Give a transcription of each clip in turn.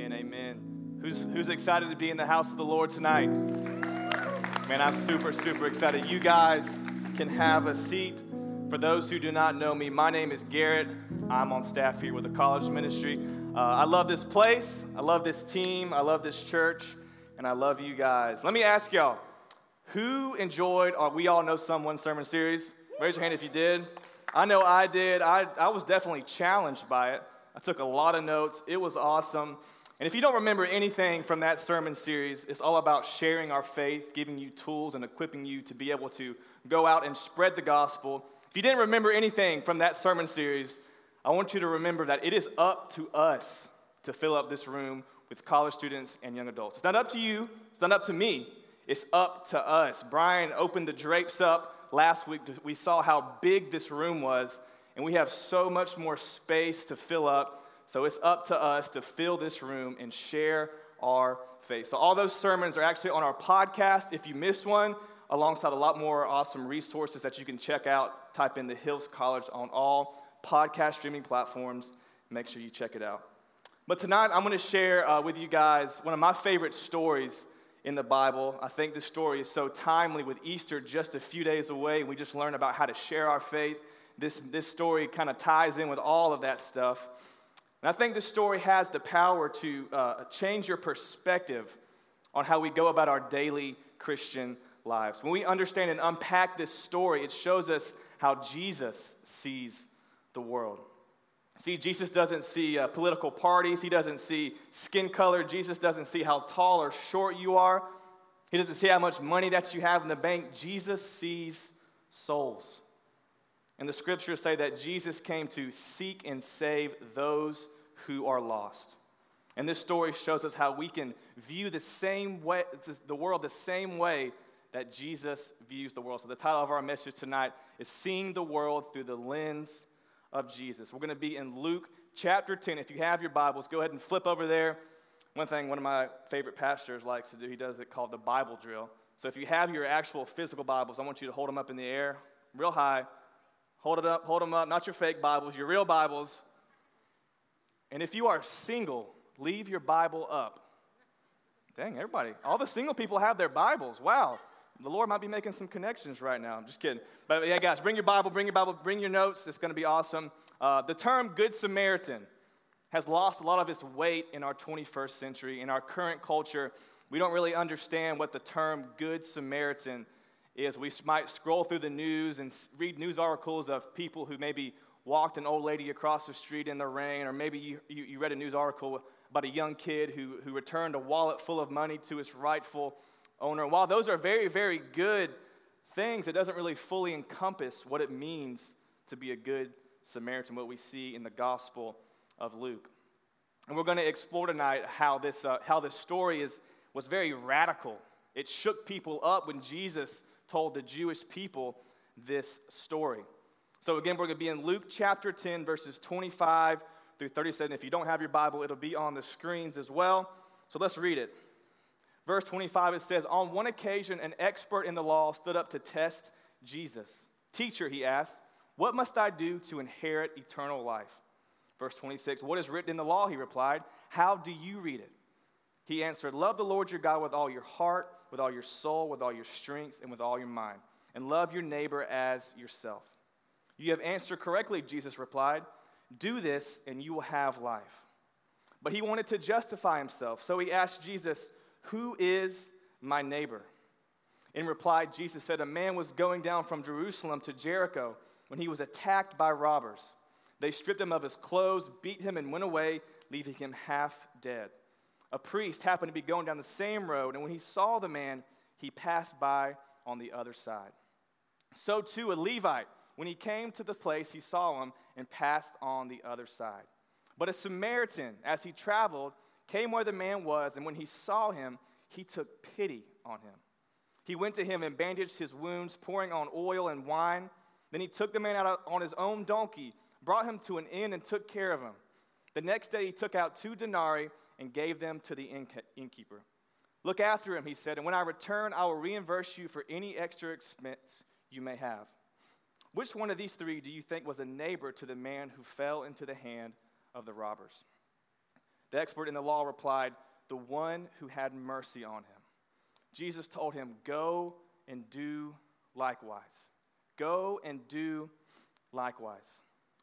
Amen. Amen. Who's, who's excited to be in the house of the Lord tonight? Man, I'm super, super excited. You guys can have a seat. For those who do not know me, my name is Garrett. I'm on staff here with the college ministry. Uh, I love this place. I love this team. I love this church. And I love you guys. Let me ask y'all who enjoyed our We All Know Someone sermon series? Raise your hand if you did. I know I did. I, I was definitely challenged by it. I took a lot of notes. It was awesome. And if you don't remember anything from that sermon series, it's all about sharing our faith, giving you tools, and equipping you to be able to go out and spread the gospel. If you didn't remember anything from that sermon series, I want you to remember that it is up to us to fill up this room with college students and young adults. It's not up to you, it's not up to me, it's up to us. Brian opened the drapes up last week. We saw how big this room was and we have so much more space to fill up. So it's up to us to fill this room and share our faith. So all those sermons are actually on our podcast. If you missed one, alongside a lot more awesome resources that you can check out, type in the Hills College on all podcast streaming platforms. Make sure you check it out. But tonight, I'm going to share uh, with you guys one of my favorite stories in the Bible. I think this story is so timely with Easter just a few days away. We just learned about how to share our faith this, this story kind of ties in with all of that stuff. And I think this story has the power to uh, change your perspective on how we go about our daily Christian lives. When we understand and unpack this story, it shows us how Jesus sees the world. See, Jesus doesn't see uh, political parties, he doesn't see skin color, Jesus doesn't see how tall or short you are, he doesn't see how much money that you have in the bank. Jesus sees souls. And the scriptures say that Jesus came to seek and save those who are lost. And this story shows us how we can view the same way, the world the same way that Jesus views the world. So the title of our message tonight is Seeing the World Through the Lens of Jesus. We're going to be in Luke chapter 10. If you have your Bibles, go ahead and flip over there. One thing one of my favorite pastors likes to do, he does it called the Bible drill. So if you have your actual physical Bibles, I want you to hold them up in the air real high Hold it up, hold them up, not your fake Bibles, your real Bibles. And if you are single, leave your Bible up. Dang, everybody, all the single people have their Bibles. Wow. The Lord might be making some connections right now. I'm just kidding. But yeah, guys, bring your Bible, bring your Bible, bring your notes. It's going to be awesome. Uh, the term Good Samaritan has lost a lot of its weight in our 21st century. In our current culture, we don't really understand what the term Good Samaritan is we might scroll through the news and read news articles of people who maybe walked an old lady across the street in the rain, or maybe you, you, read a news article about a young kid who, who returned a wallet full of money to its rightful owner. While those are very, very good things, it doesn't really fully encompass what it means to be a good Samaritan, what we see in the Gospel of Luke. And we're going to explore tonight how this, uh, how this story is, was very radical. It shook people up when Jesus told the Jewish people this story. So, again, we're going to be in Luke chapter 10, verses 25 through 37. If you don't have your Bible, it'll be on the screens as well. So, let's read it. Verse 25, it says, On one occasion, an expert in the law stood up to test Jesus. Teacher, he asked, What must I do to inherit eternal life? Verse 26, What is written in the law? He replied, How do you read it? He answered, Love the Lord your God with all your heart with all your soul, with all your strength, and with all your mind, and love your neighbor as yourself. You have answered correctly, Jesus replied. Do this, and you will have life. But he wanted to justify himself, so he asked Jesus, Who is my neighbor? In reply, Jesus said, A man was going down from Jerusalem to Jericho when he was attacked by robbers. They stripped him of his clothes, beat him, and went away, leaving him half dead a priest happened to be going down the same road, and when he saw the man, he passed by on the other side. So too, a Levite, when he came to the place, he saw him and passed on the other side. But a Samaritan, as he traveled, came where the man was, and when he saw him, he took pity on him. He went to him and bandaged his wounds, pouring on oil and wine. Then he took the man out on his own donkey, brought him to an inn, and took care of him. The next day he took out two denarii and gave them to the innkeeper. Look after him, he said, and when I return, I will reimburse you for any extra expense you may have. Which one of these three do you think was a neighbor to the man who fell into the hand of the robbers? The expert in the law replied, The one who had mercy on him. Jesus told him, Go and do likewise. Go and do likewise.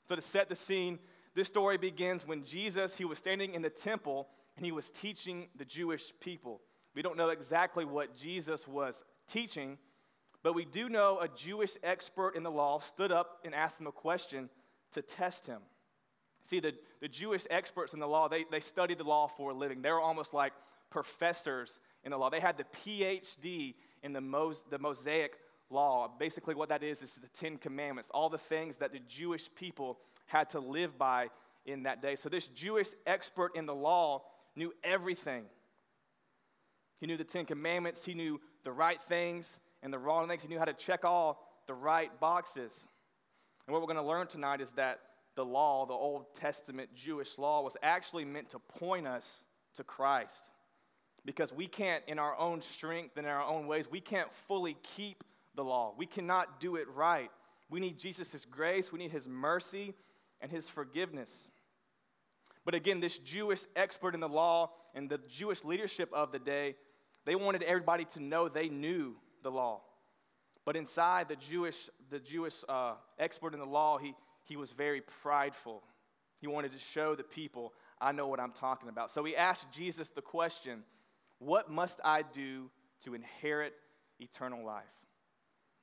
So, to set the scene, this story begins when Jesus, he was standing in the temple and he was teaching the Jewish people. We don't know exactly what Jesus was teaching, but we do know a Jewish expert in the law stood up and asked him a question to test him. See, the, the Jewish experts in the law, they, they studied the law for a living. They were almost like professors in the law. They had the PhD in the, Mos- the Mosaic law. Basically, what that is is the Ten Commandments, all the things that the Jewish people had to live by in that day. So, this Jewish expert in the law knew everything. He knew the Ten Commandments, he knew the right things and the wrong things, he knew how to check all the right boxes. And what we're going to learn tonight is that the law, the Old Testament Jewish law, was actually meant to point us to Christ. Because we can't, in our own strength and in our own ways, we can't fully keep the law. We cannot do it right. We need Jesus' grace, we need his mercy and his forgiveness. But again, this Jewish expert in the law and the Jewish leadership of the day, they wanted everybody to know they knew the law. But inside the Jewish, the Jewish uh, expert in the law, he, he was very prideful. He wanted to show the people, I know what I'm talking about. So he asked Jesus the question, What must I do to inherit eternal life?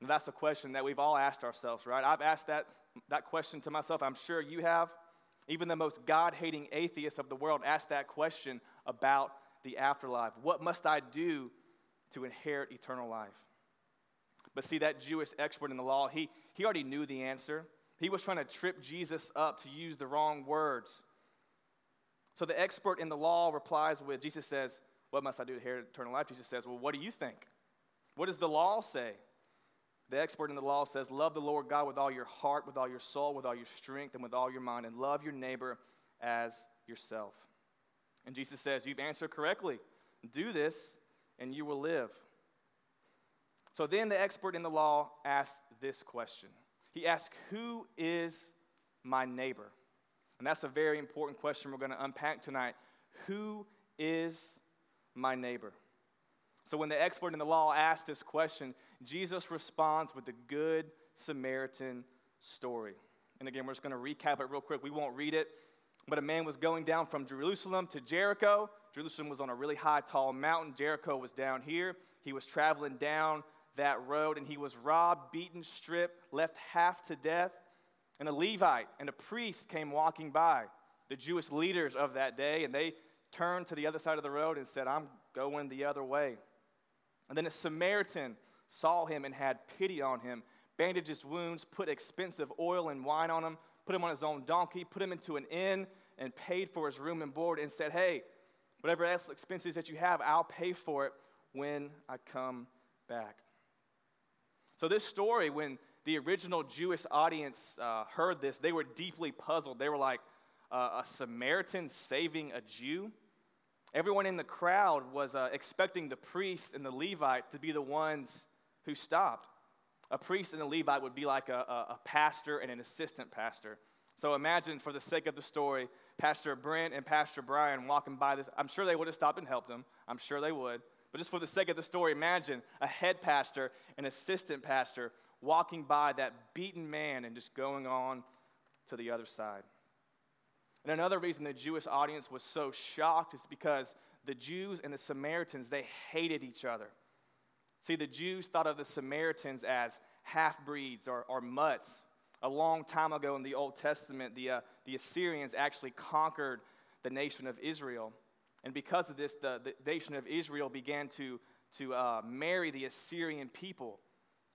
And that's a question that we've all asked ourselves, right? I've asked that, that question to myself. I'm sure you have. Even the most God hating atheists of the world ask that question about the afterlife. What must I do to inherit eternal life? But see, that Jewish expert in the law, he, he already knew the answer. He was trying to trip Jesus up to use the wrong words. So the expert in the law replies with Jesus says, What must I do to inherit eternal life? Jesus says, Well, what do you think? What does the law say? The expert in the law says, Love the Lord God with all your heart, with all your soul, with all your strength, and with all your mind, and love your neighbor as yourself. And Jesus says, You've answered correctly. Do this, and you will live. So then the expert in the law asked this question He asked, Who is my neighbor? And that's a very important question we're going to unpack tonight. Who is my neighbor? So when the expert in the law asked this question, Jesus responds with the Good Samaritan story. And again, we're just going to recap it real quick. We won't read it. But a man was going down from Jerusalem to Jericho. Jerusalem was on a really high, tall mountain. Jericho was down here. He was traveling down that road and he was robbed, beaten, stripped, left half to death. And a Levite and a priest came walking by, the Jewish leaders of that day, and they turned to the other side of the road and said, I'm going the other way. And then a Samaritan saw him and had pity on him, bandaged his wounds, put expensive oil and wine on him, put him on his own donkey, put him into an inn, and paid for his room and board, and said, Hey, whatever else expenses that you have, I'll pay for it when I come back. So, this story, when the original Jewish audience uh, heard this, they were deeply puzzled. They were like, uh, A Samaritan saving a Jew? Everyone in the crowd was uh, expecting the priest and the Levite to be the ones who stopped. A priest and a Levite would be like a, a, pastor and an assistant pastor. So imagine, for the sake of the story, Pastor Brent and Pastor Brian walking by this. I'm sure they would have stopped and helped him. I'm sure they would. But just for the sake of the story, imagine a head pastor and assistant pastor walking by that beaten man and just going on to the other side. And another reason the Jewish audience was so shocked is because the Jews and the Samaritans, they hated each other. See, the Jews thought of the Samaritans as half breeds or, or mutts. A long time ago in the Old Testament, the, uh, the Assyrians actually conquered the nation of Israel. And because of this, the, the nation of Israel began to, to uh, marry the Assyrian people.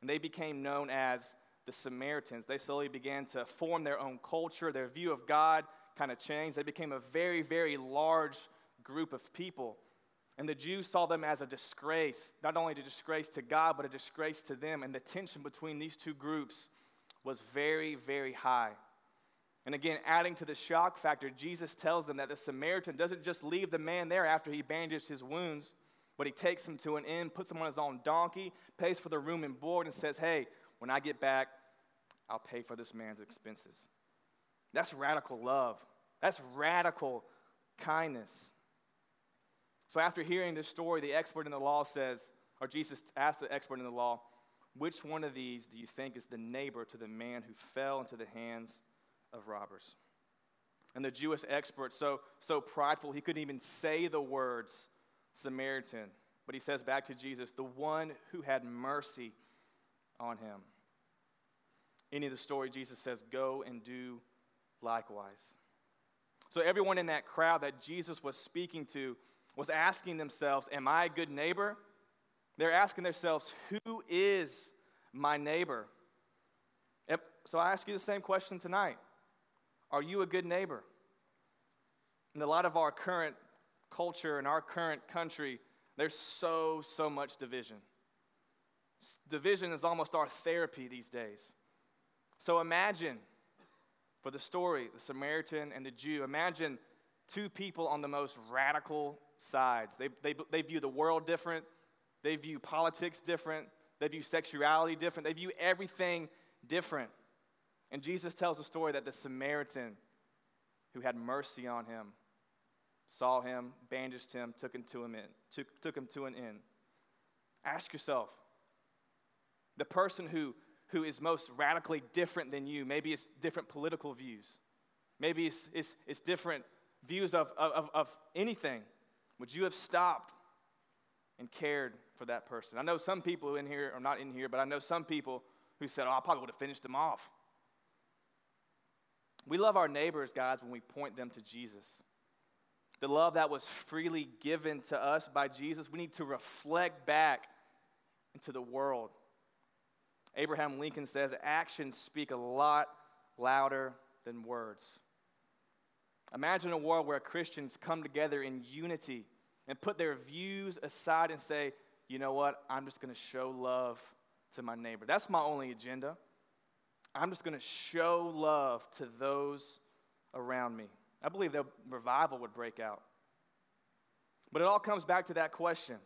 And they became known as the Samaritans. They slowly began to form their own culture, their view of God kind of changed. They became a very, very large group of people. And the Jews saw them as a disgrace, not only a disgrace to God, but a disgrace to them. And the tension between these two groups was very, very high. And again, adding to the shock factor, Jesus tells them that the Samaritan doesn't just leave the man there after he bandaged his wounds, but he takes him to an inn, puts him on his own donkey, pays for the room and board, and says, Hey, when I get back, I'll pay for this man's expenses. That's radical love. That's radical kindness. So, after hearing this story, the expert in the law says, or Jesus asked the expert in the law, which one of these do you think is the neighbor to the man who fell into the hands of robbers? And the Jewish expert, so, so prideful, he couldn't even say the words Samaritan. But he says back to Jesus, the one who had mercy on him. Any of the story, Jesus says, go and do likewise. So everyone in that crowd that Jesus was speaking to was asking themselves, Am I a good neighbor? They're asking themselves, Who is my neighbor? So I ask you the same question tonight Are you a good neighbor? In a lot of our current culture and our current country, there's so, so much division. Division is almost our therapy these days. So imagine, for the story, the Samaritan and the Jew, imagine two people on the most radical sides. They, they, they view the world different, they view politics different, they view sexuality different, they view everything different. And Jesus tells a story that the Samaritan who had mercy on him saw him, bandaged him, took him to, him in, took, took him to an inn. Ask yourself the person who, who is most radically different than you, maybe it's different political views, maybe it's, it's, it's different views of, of, of anything. Would you have stopped and cared for that person? I know some people in here, or not in here, but I know some people who said, Oh, I probably would have finished them off. We love our neighbors, guys, when we point them to Jesus. The love that was freely given to us by Jesus, we need to reflect back into the world. Abraham Lincoln says, Actions speak a lot louder than words. Imagine a world where Christians come together in unity and put their views aside and say, you know what, I'm just going to show love to my neighbor. That's my only agenda. I'm just going to show love to those around me. I believe that revival would break out. But it all comes back to that question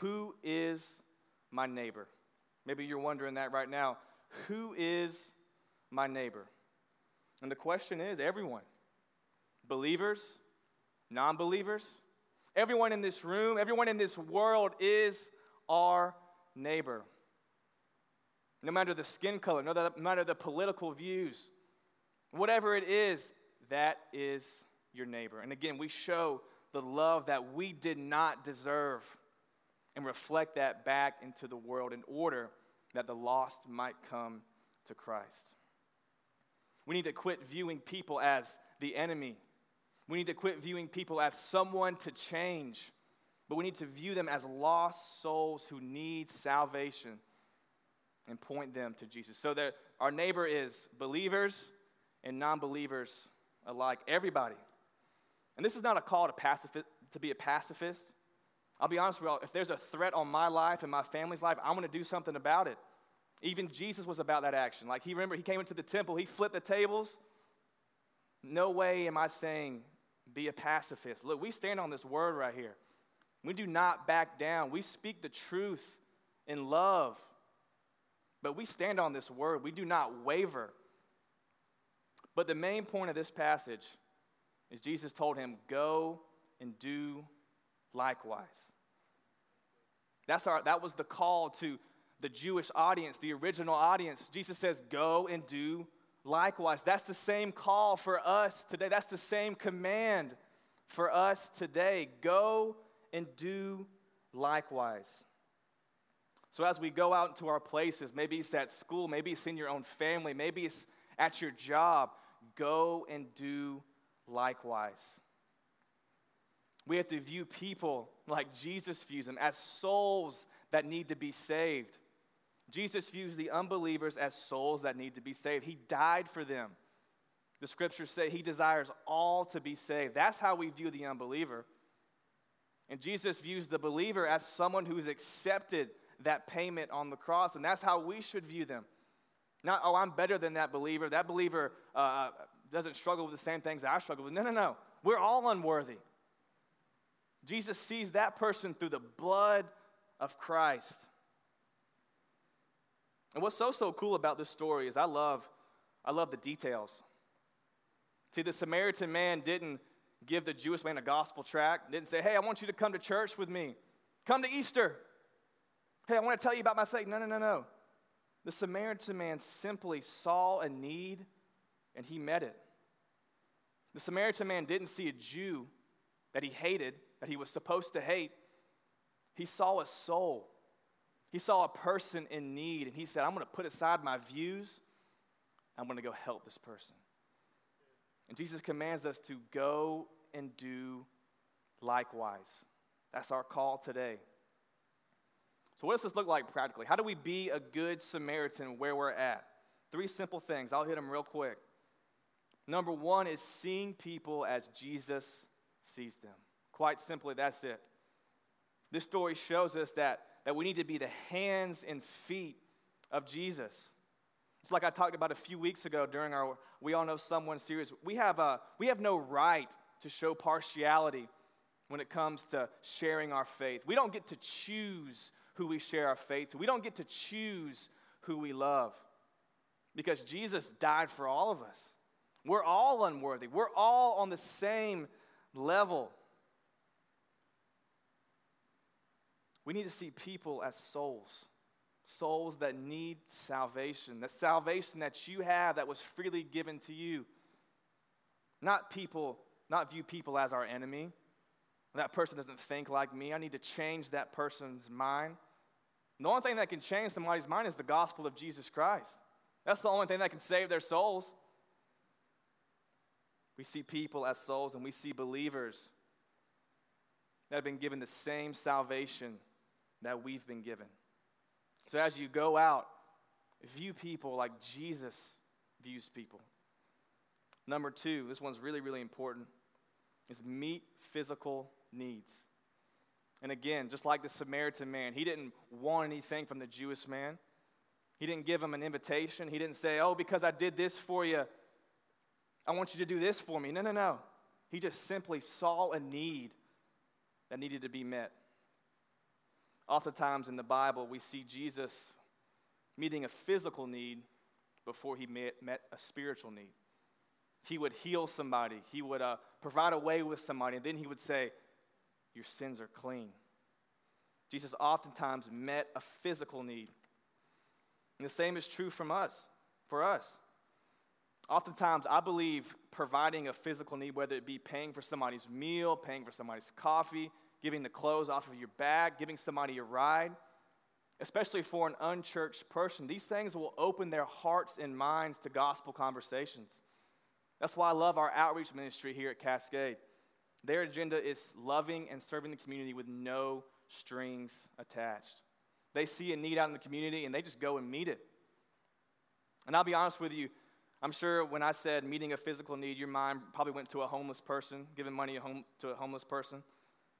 Who is my neighbor? Maybe you're wondering that right now. Who is my neighbor? And the question is everyone believers, non believers, everyone in this room, everyone in this world is our neighbor. No matter the skin color, no matter the political views, whatever it is, that is your neighbor. And again, we show the love that we did not deserve and reflect that back into the world in order that the lost might come to Christ. We need to quit viewing people as the enemy we need to quit viewing people as someone to change, but we need to view them as lost souls who need salvation and point them to Jesus. So that our neighbor is believers and non believers alike, everybody. And this is not a call to, pacifi- to be a pacifist. I'll be honest with y'all, if there's a threat on my life and my family's life, I'm to do something about it. Even Jesus was about that action. Like he remember he came into the temple, he flipped the tables. No way am I saying be a pacifist. Look, we stand on this word right here. We do not back down. We speak the truth in love. But we stand on this word. We do not waver. But the main point of this passage is Jesus told him, Go and do likewise. That's our, that was the call to the Jewish audience, the original audience. Jesus says, Go and do Likewise, that's the same call for us today. That's the same command for us today. Go and do likewise. So, as we go out into our places, maybe it's at school, maybe it's in your own family, maybe it's at your job, go and do likewise. We have to view people like Jesus views them as souls that need to be saved. Jesus views the unbelievers as souls that need to be saved. He died for them. The scriptures say he desires all to be saved. That's how we view the unbeliever. And Jesus views the believer as someone who's accepted that payment on the cross, and that's how we should view them. Not, oh, I'm better than that believer. That believer uh, doesn't struggle with the same things I struggle with. No, no, no. We're all unworthy. Jesus sees that person through the blood of Christ. And what's so, so cool about this story is I love, I love the details. See, the Samaritan man didn't give the Jewish man a gospel tract. Didn't say, hey, I want you to come to church with me. Come to Easter. Hey, I want to tell you about my faith. No, no, no, no. The Samaritan man simply saw a need and he met it. The Samaritan man didn't see a Jew that he hated, that he was supposed to hate. He saw a soul. He saw a person in need, and he said, I'm going to put aside my views. I'm going to go help this person. And Jesus commands us to go and do likewise. That's our call today. So, what does this look like practically? How do we be a good Samaritan where we're at? Three simple things. I'll hit them real quick. Number one is seeing people as Jesus sees them. Quite simply, that's it. This story shows us that, that we need to be the hands and feet of Jesus. It's like I talked about a few weeks ago during our We All Know Someone series. We have, a, we have no right to show partiality when it comes to sharing our faith. We don't get to choose who we share our faith to, we don't get to choose who we love because Jesus died for all of us. We're all unworthy, we're all on the same level. We need to see people as souls, souls that need salvation, that salvation that you have that was freely given to you. Not people, not view people as our enemy. That person doesn't think like me. I need to change that person's mind. The only thing that can change somebody's mind is the gospel of Jesus Christ. That's the only thing that can save their souls. We see people as souls and we see believers that have been given the same salvation that we've been given. So as you go out, view people like Jesus views people. Number two, this one's really, really important, is meet physical needs. And again, just like the Samaritan man, he didn't want anything from the Jewish man. He didn't give him an invitation. He didn't say, Oh, because I did this for you, I want you to do this for me. No, no, no. He just simply saw a need that needed to be met. Oftentimes in the Bible, we see Jesus meeting a physical need before he met, met a spiritual need. He would heal somebody, he would uh, provide a way with somebody, and then he would say, Your sins are clean. Jesus oftentimes met a physical need. And the same is true from us, for us. Oftentimes, I believe providing a physical need, whether it be paying for somebody's meal, paying for somebody's coffee, giving the clothes off of your back, giving somebody a ride, especially for an unchurched person, these things will open their hearts and minds to gospel conversations. That's why I love our outreach ministry here at Cascade. Their agenda is loving and serving the community with no strings attached. They see a need out in the community and they just go and meet it. And I'll be honest with you, I'm sure when I said meeting a physical need, your mind probably went to a homeless person, giving money to a homeless person.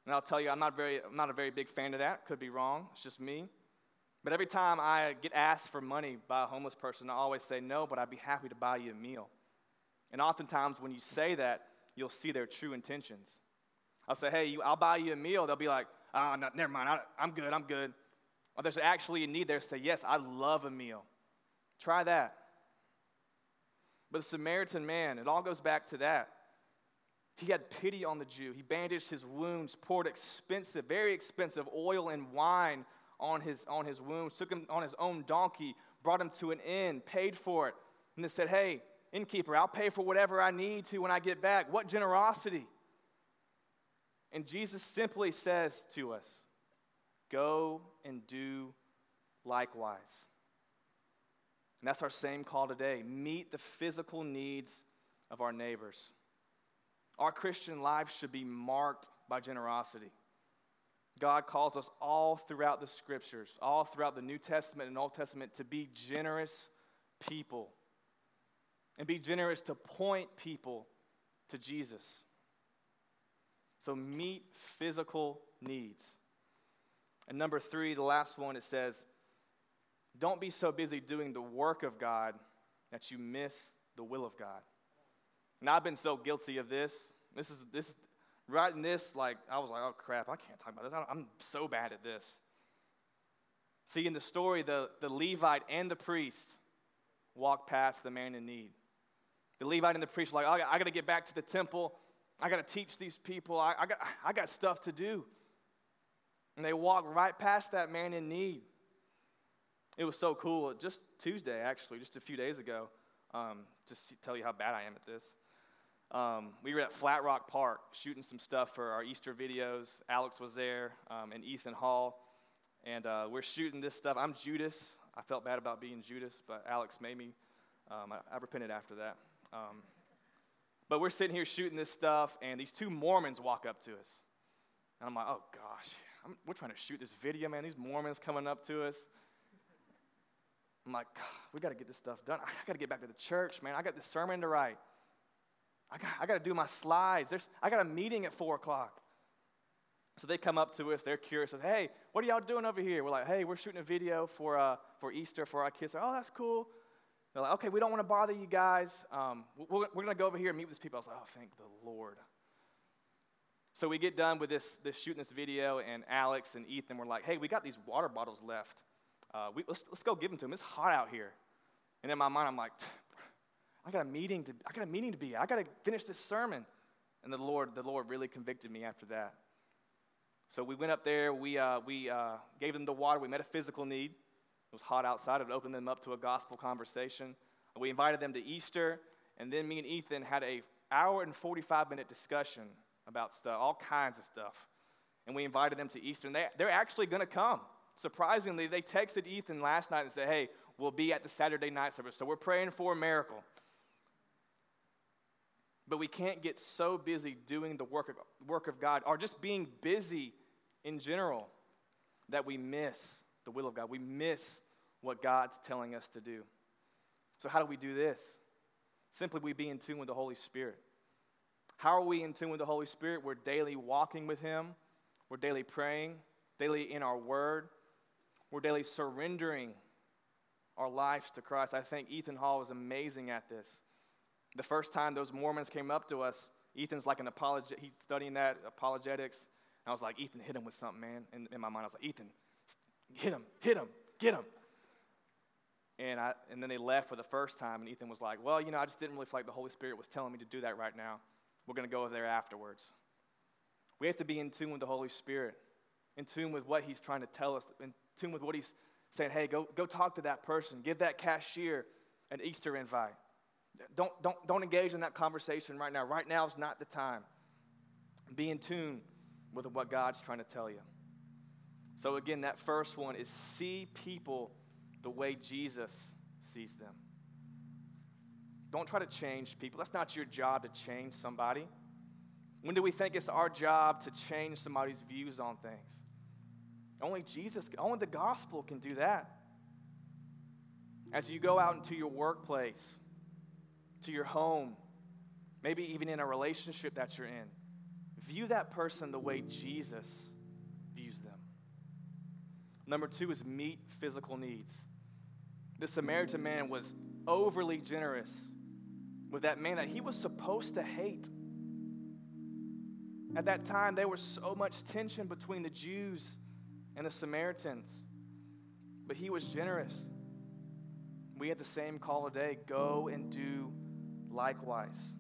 And I'll tell you, I'm not, very, I'm not a very big fan of that. Could be wrong. It's just me. But every time I get asked for money by a homeless person, I always say no, but I'd be happy to buy you a meal. And oftentimes, when you say that, you'll see their true intentions. I'll say, hey, I'll buy you a meal. They'll be like, oh, no, never mind. I, am good. I'm good. Or there's actually a need there. Say, yes, I love a meal. Try that. But the Samaritan man, it all goes back to that. He had pity on the Jew. He bandaged his wounds, poured expensive, very expensive oil and wine on his, on his wounds, took him on his own donkey, brought him to an inn, paid for it, and then said, Hey, innkeeper, I'll pay for whatever I need to when I get back. What generosity! And Jesus simply says to us, Go and do likewise. And that's our same call today meet the physical needs of our neighbors. Our Christian life should be marked by generosity. God calls us all throughout the scriptures, all throughout the New Testament and Old Testament, to be generous people and be generous to point people to Jesus. So meet physical needs. And number three, the last one, it says, don't be so busy doing the work of God that you miss the will of God. And I've been so guilty of this. This is this writing this like I was like, oh crap, I can't talk about this. I'm so bad at this. See, in the story, the, the Levite and the priest walk past the man in need. The Levite and the priest are like, oh, I got to get back to the temple. I got to teach these people. I, I, got, I got stuff to do. And they walk right past that man in need. It was so cool. Just Tuesday, actually, just a few days ago, um, to tell you how bad I am at this. Um, we were at Flat Rock Park shooting some stuff for our Easter videos. Alex was there um, and Ethan Hall. And uh, we're shooting this stuff. I'm Judas. I felt bad about being Judas, but Alex made me. Um, I, I, repented after that. Um, but we're sitting here shooting this stuff, and these two Mormons walk up to us. And I'm like, oh gosh, I'm, we're trying to shoot this video, man. These Mormons coming up to us. I'm like, we got to get this stuff done. I got to get back to the church, man. I got this sermon to write. I got, I got to do my slides. There's, I got a meeting at 4 o'clock. So they come up to us. They're curious. Say, hey, what are y'all doing over here? We're like, hey, we're shooting a video for, uh, for Easter for our kids. oh, that's cool. They're like, okay, we don't want to bother you guys. Um, we're, we're to go over here and meet with these people. I was like, oh, thank the Lord. So we get done with this, this shooting this video, and Alex and Ethan were like, hey, we got these water bottles left. Uh, we, let's, let's go give them to them. It's hot out here. And in my mind, I'm like, I got a meeting to, I got a meeting to be. I got to finish this sermon. And the Lord, the Lord really convicted me after that. So we went up there. We, uh, we uh, gave them the water. We met a physical need. It was hot outside. It opened them up to a gospel conversation. We invited them to Easter, and then me and Ethan had a hour and 45 minute discussion about stuff, all kinds of stuff. And we invited them to Easter, and they, they're actually going to come. Surprisingly, they texted Ethan last night and said, Hey, we'll be at the Saturday night service. So we're praying for a miracle. But we can't get so busy doing the work of, work of God or just being busy in general that we miss the will of God. We miss what God's telling us to do. So, how do we do this? Simply, we be in tune with the Holy Spirit. How are we in tune with the Holy Spirit? We're daily walking with Him, we're daily praying, daily in our Word, we're daily surrendering our lives to Christ. I think Ethan Hall was amazing at this. The first time those Mormons came up to us, Ethan's like an apologet, he's studying that, apologetics. And I was like, Ethan, hit him with something, man. And in my mind, I was like, Ethan, hit him, hit him, get him. And, I, and then they left for the first time, and Ethan was like, Well, you know, I just didn't really feel like the Holy Spirit was telling me to do that right now. We're going to go over there afterwards. We have to be in tune with the Holy Spirit, in tune with what He's trying to tell us, in tune with what He's saying. Hey, go, go talk to that person, give that cashier an Easter invite. Don't, don't, don't engage in that conversation right now. Right now is not the time. Be in tune with what God's trying to tell you. So, again, that first one is see people the way Jesus sees them. Don't try to change people. That's not your job to change somebody. When do we think it's our job to change somebody's views on things? Only Jesus, only the gospel can do that. As you go out into your workplace, to your home, maybe even in a relationship that you're in. View that person the way Jesus views them. Number two is meet physical needs. The Samaritan man was overly generous with that man that he was supposed to hate. At that time, there was so much tension between the Jews and the Samaritans, but he was generous. We had the same call today go and do likewise.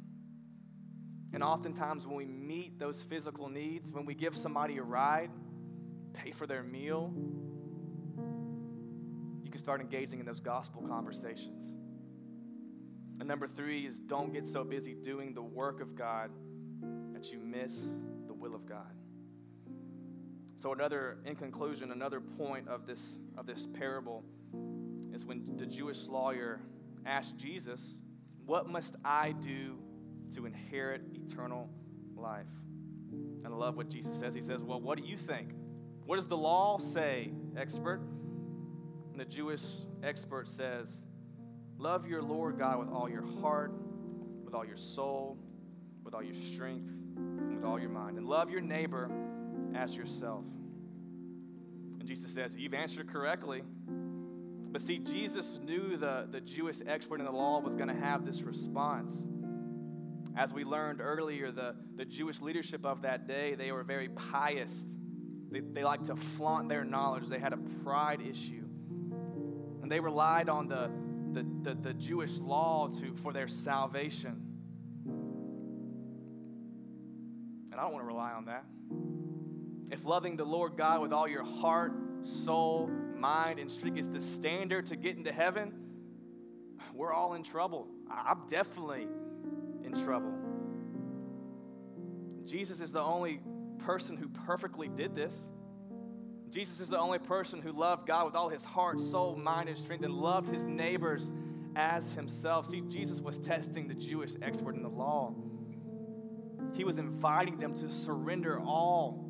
And oftentimes, when we meet those physical needs, when we give somebody a ride, pay for their meal, you can start engaging in those gospel conversations. And number three is don't get so busy doing the work of God that you miss the will of God. So, another, in conclusion, another point of this, of this parable is when the Jewish lawyer asked Jesus, what must I do to inherit eternal life? And I love what Jesus says. He says, Well, what do you think? What does the law say, expert? And the Jewish expert says, Love your Lord God with all your heart, with all your soul, with all your strength, and with all your mind. And love your neighbor as yourself. And Jesus says, You've answered correctly. But see, Jesus knew the, the Jewish expert in the law was going to have this response. As we learned earlier, the, the Jewish leadership of that day, they were very pious. They, they liked to flaunt their knowledge. They had a pride issue. And they relied on the, the, the, the Jewish law to, for their salvation. And I don't want to rely on that. If loving the Lord God with all your heart, soul, mind, and strength is the standard to get into heaven, we're all in trouble. I'm definitely in trouble. Jesus is the only person who perfectly did this. Jesus is the only person who loved God with all his heart, soul, mind, and strength and loved his neighbors as himself. See, Jesus was testing the Jewish expert in the law. He was inviting them to surrender all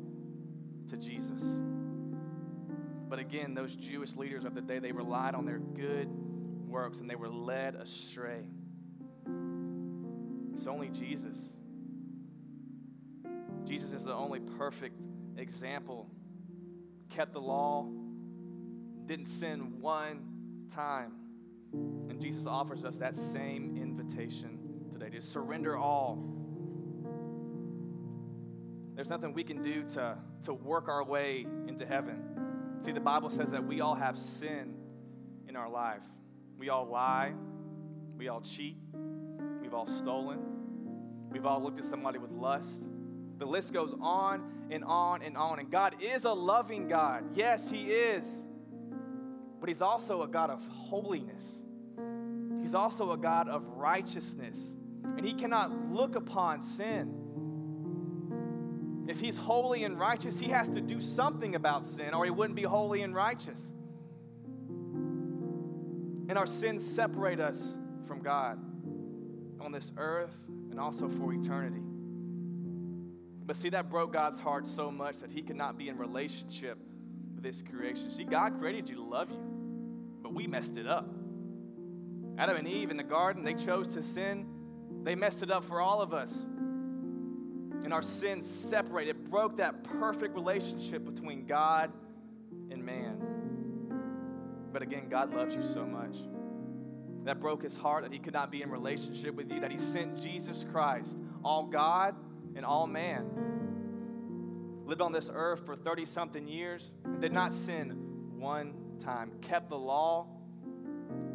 to Jesus. But again, those Jewish leaders of the day, they relied on their good works and they were led astray. It's only Jesus. Jesus is the only perfect example. Kept the law, didn't sin one time. And Jesus offers us that same invitation today to surrender all. There's nothing we can do to, to work our way into heaven. See, the Bible says that we all have sin in our life. We all lie, we all cheat, we've all stolen, we've all looked at somebody with lust. The list goes on and on and on. And God is a loving God. Yes, He is. But He's also a God of holiness. He's also a God of righteousness. And He cannot look upon sin. If He's holy and righteous, He has to do something about sin, or He wouldn't be holy and righteous. And our sins separate us from God on this earth and also for eternity. But see, that broke God's heart so much that he could not be in relationship with his creation. See, God created you to love you, but we messed it up. Adam and Eve in the garden, they chose to sin. They messed it up for all of us. And our sin separated, it broke that perfect relationship between God and man. But again, God loves you so much. That broke his heart that he could not be in relationship with you, that he sent Jesus Christ, all God and all man. Lived on this earth for 30 something years did not sin one time. Kept the law,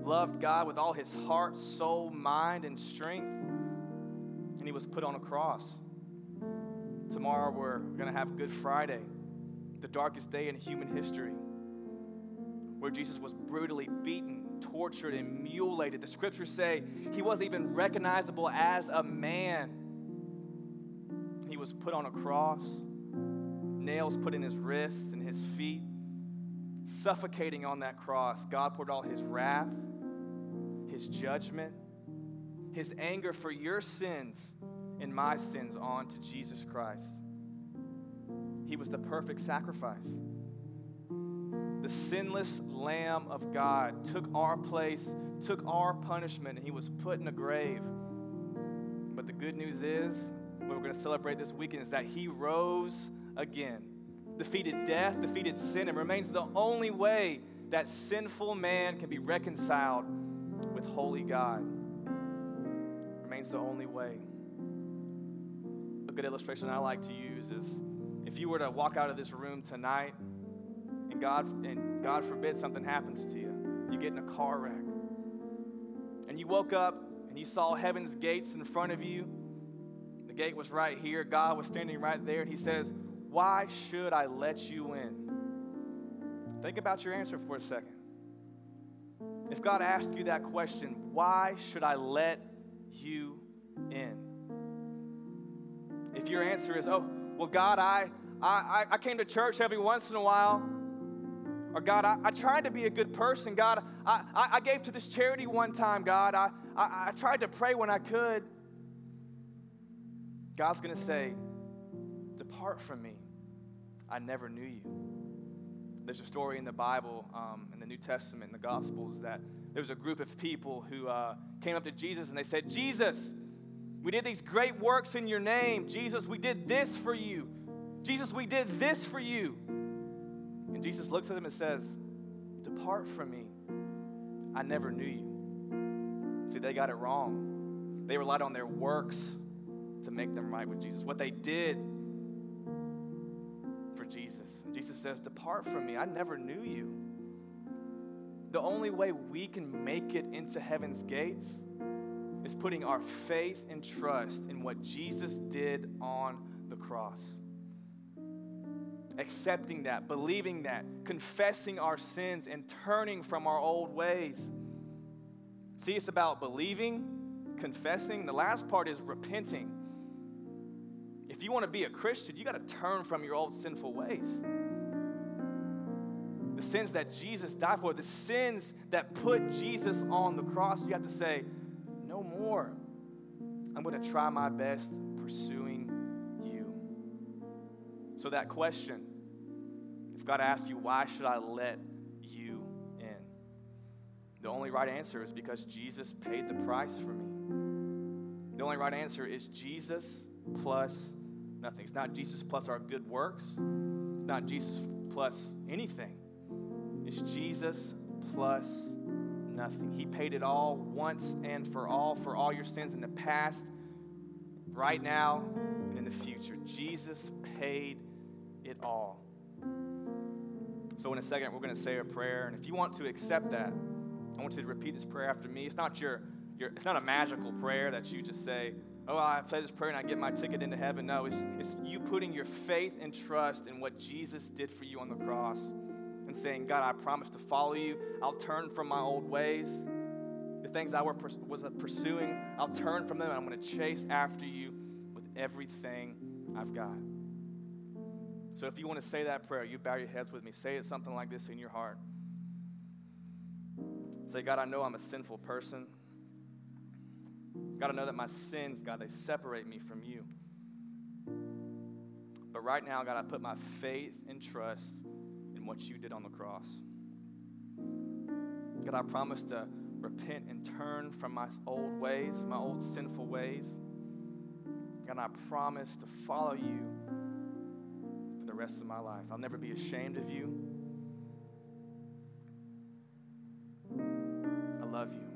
loved God with all his heart, soul, mind, and strength. And he was put on a cross. Tomorrow we're going to have Good Friday, the darkest day in human history, where Jesus was brutally beaten, tortured, and mutilated. The scriptures say he wasn't even recognizable as a man he was put on a cross, nails put in his wrists and his feet, suffocating on that cross. God poured all his wrath, his judgment, his anger for your sins and my sins on to Jesus Christ. He was the perfect sacrifice. The sinless Lamb of God took our place, took our punishment, and he was put in a grave. But the good news is, what we're going to celebrate this weekend is that he rose again, defeated death, defeated sin, and remains the only way that sinful man can be reconciled with holy God. Remains the only way. A good illustration I like to use is if you were to walk out of this room tonight and God and God forbid something happens to you, you get in a car wreck. And you woke up and you saw heaven's gates in front of you the gate was right here. God was standing right there, and He says, Why should I let you in? Think about your answer for a second. If God asked you that question, why should I let you in? If your answer is, oh, well, God, I, I, I came to church every once in a while, or God, I, I tried to be a good person. God, I, I, gave to this charity one time, God. I, I, I tried to pray when I could. God's going to say, Depart from me. I never knew you. There's a story in the Bible, um, in the New Testament, in the Gospels, that there was a group of people who uh, came up to Jesus and they said, Jesus, we did these great works in your name. Jesus, we did this for you. Jesus, we did this for you. And Jesus looks at them and says, Depart from me. I never knew you. See, they got it wrong. They relied on their works to make them right with Jesus, what they did for Jesus. And Jesus says, Depart from me, I never knew you. The only way we can make it into heaven's gates is putting our faith and trust in what Jesus did on the cross. Accepting that, believing that, confessing our sins, and turning from our old ways. See, it's about believing, confessing. The last part is repenting. If you want to be a Christian, you got to turn from your old sinful ways. The sins that Jesus died for, the sins that put Jesus on the cross, you have to say, no more. I'm going to try my best pursuing you. So, that question, if God asked you, why should I let you in? The only right answer is because Jesus paid the price for me. The only right answer is Jesus plus nothing. It's not Jesus plus our good works, it's not Jesus plus anything. It's Jesus plus nothing. He paid it all once and for all, for all your sins in the past, right now, and in the future. Jesus paid it all. So, in a second, we're going to say a prayer. And if you want to accept that, I want you to repeat this prayer after me. It's not your, your it's not a magical prayer that you just say, oh, I say this prayer and I get my ticket into heaven. No, it's, it's you putting your faith and trust in what Jesus did for you on the cross and saying, God, I promise to follow you. I'll turn from my old ways. The things I were, was pursuing, I'll turn from them and I'm going to chase after you with everything I've got. So if you want to say that prayer, you bow your heads with me. Say it something like this in your heart. Say, God, I know I'm a sinful person. God, I know that my sins, God, they separate me from you. But right now, God, I put my faith and trust what you did on the cross. God, I promise to repent and turn from my old ways, my old sinful ways. God, I promise to follow you for the rest of my life. I'll never be ashamed of you. I love you.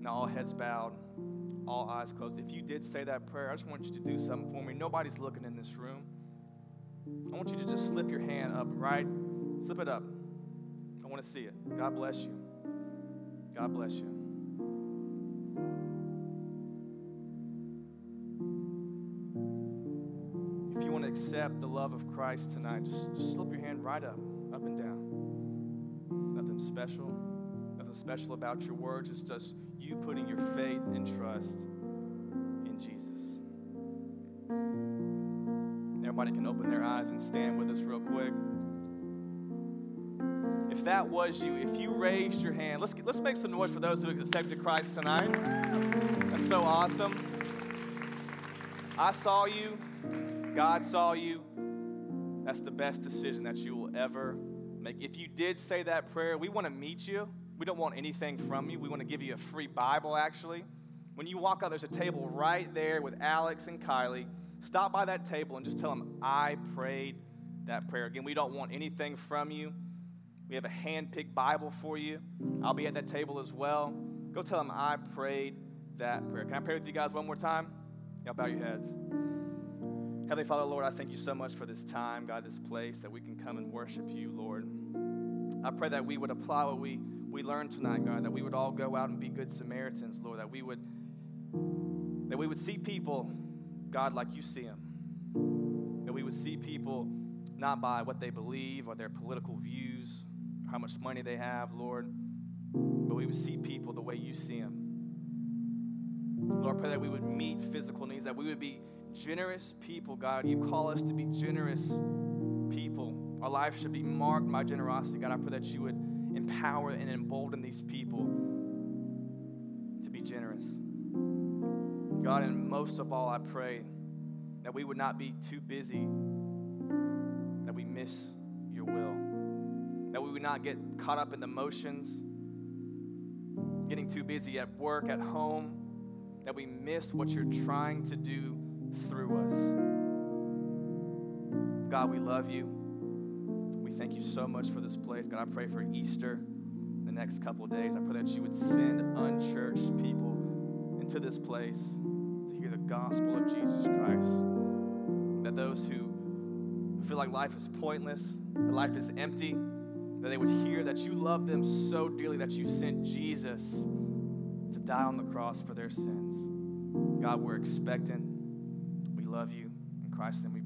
Now, all heads bowed, all eyes closed. If you did say that prayer, I just want you to do something for me. Nobody's looking in this room. I want you to just slip your hand up, right? Slip it up. I want to see it. God bless you. God bless you. If you want to accept the love of Christ tonight, just, just slip your hand right up, up and down. Nothing special. Nothing special about your words. It's just you putting your faith and trust in Jesus. Everybody can open their eyes and stand with us real quick. If that was you, if you raised your hand, let's, let's make some noise for those who accepted Christ tonight. That's so awesome. I saw you, God saw you. That's the best decision that you will ever make. If you did say that prayer, we want to meet you. We don't want anything from you. We want to give you a free Bible, actually. When you walk out, there's a table right there with Alex and Kylie. Stop by that table and just tell them, I prayed that prayer. Again, we don't want anything from you. We have a hand picked Bible for you. I'll be at that table as well. Go tell them, I prayed that prayer. Can I pray with you guys one more time? Y'all bow your heads. Heavenly Father, Lord, I thank you so much for this time, God, this place that we can come and worship you, Lord. I pray that we would apply what we, we learned tonight, God, that we would all go out and be good Samaritans, Lord, that we would that we would see people God, like you see them. That we would see people not by what they believe or their political views, how much money they have, Lord, but we would see people the way you see them. Lord, pray that we would meet physical needs, that we would be generous people, God. You call us to be generous people. Our life should be marked by generosity. God, I pray that you would empower and embolden these people to be generous. God, and most of all, I pray that we would not be too busy that we miss your will, that we would not get caught up in the motions, getting too busy at work, at home, that we miss what you're trying to do through us. God, we love you. We thank you so much for this place. God, I pray for Easter the next couple days. I pray that you would send unchurched people into this place gospel of Jesus Christ. That those who feel like life is pointless, that life is empty, that they would hear that you love them so dearly that you sent Jesus to die on the cross for their sins. God, we're expecting. love you. In Christ's name we.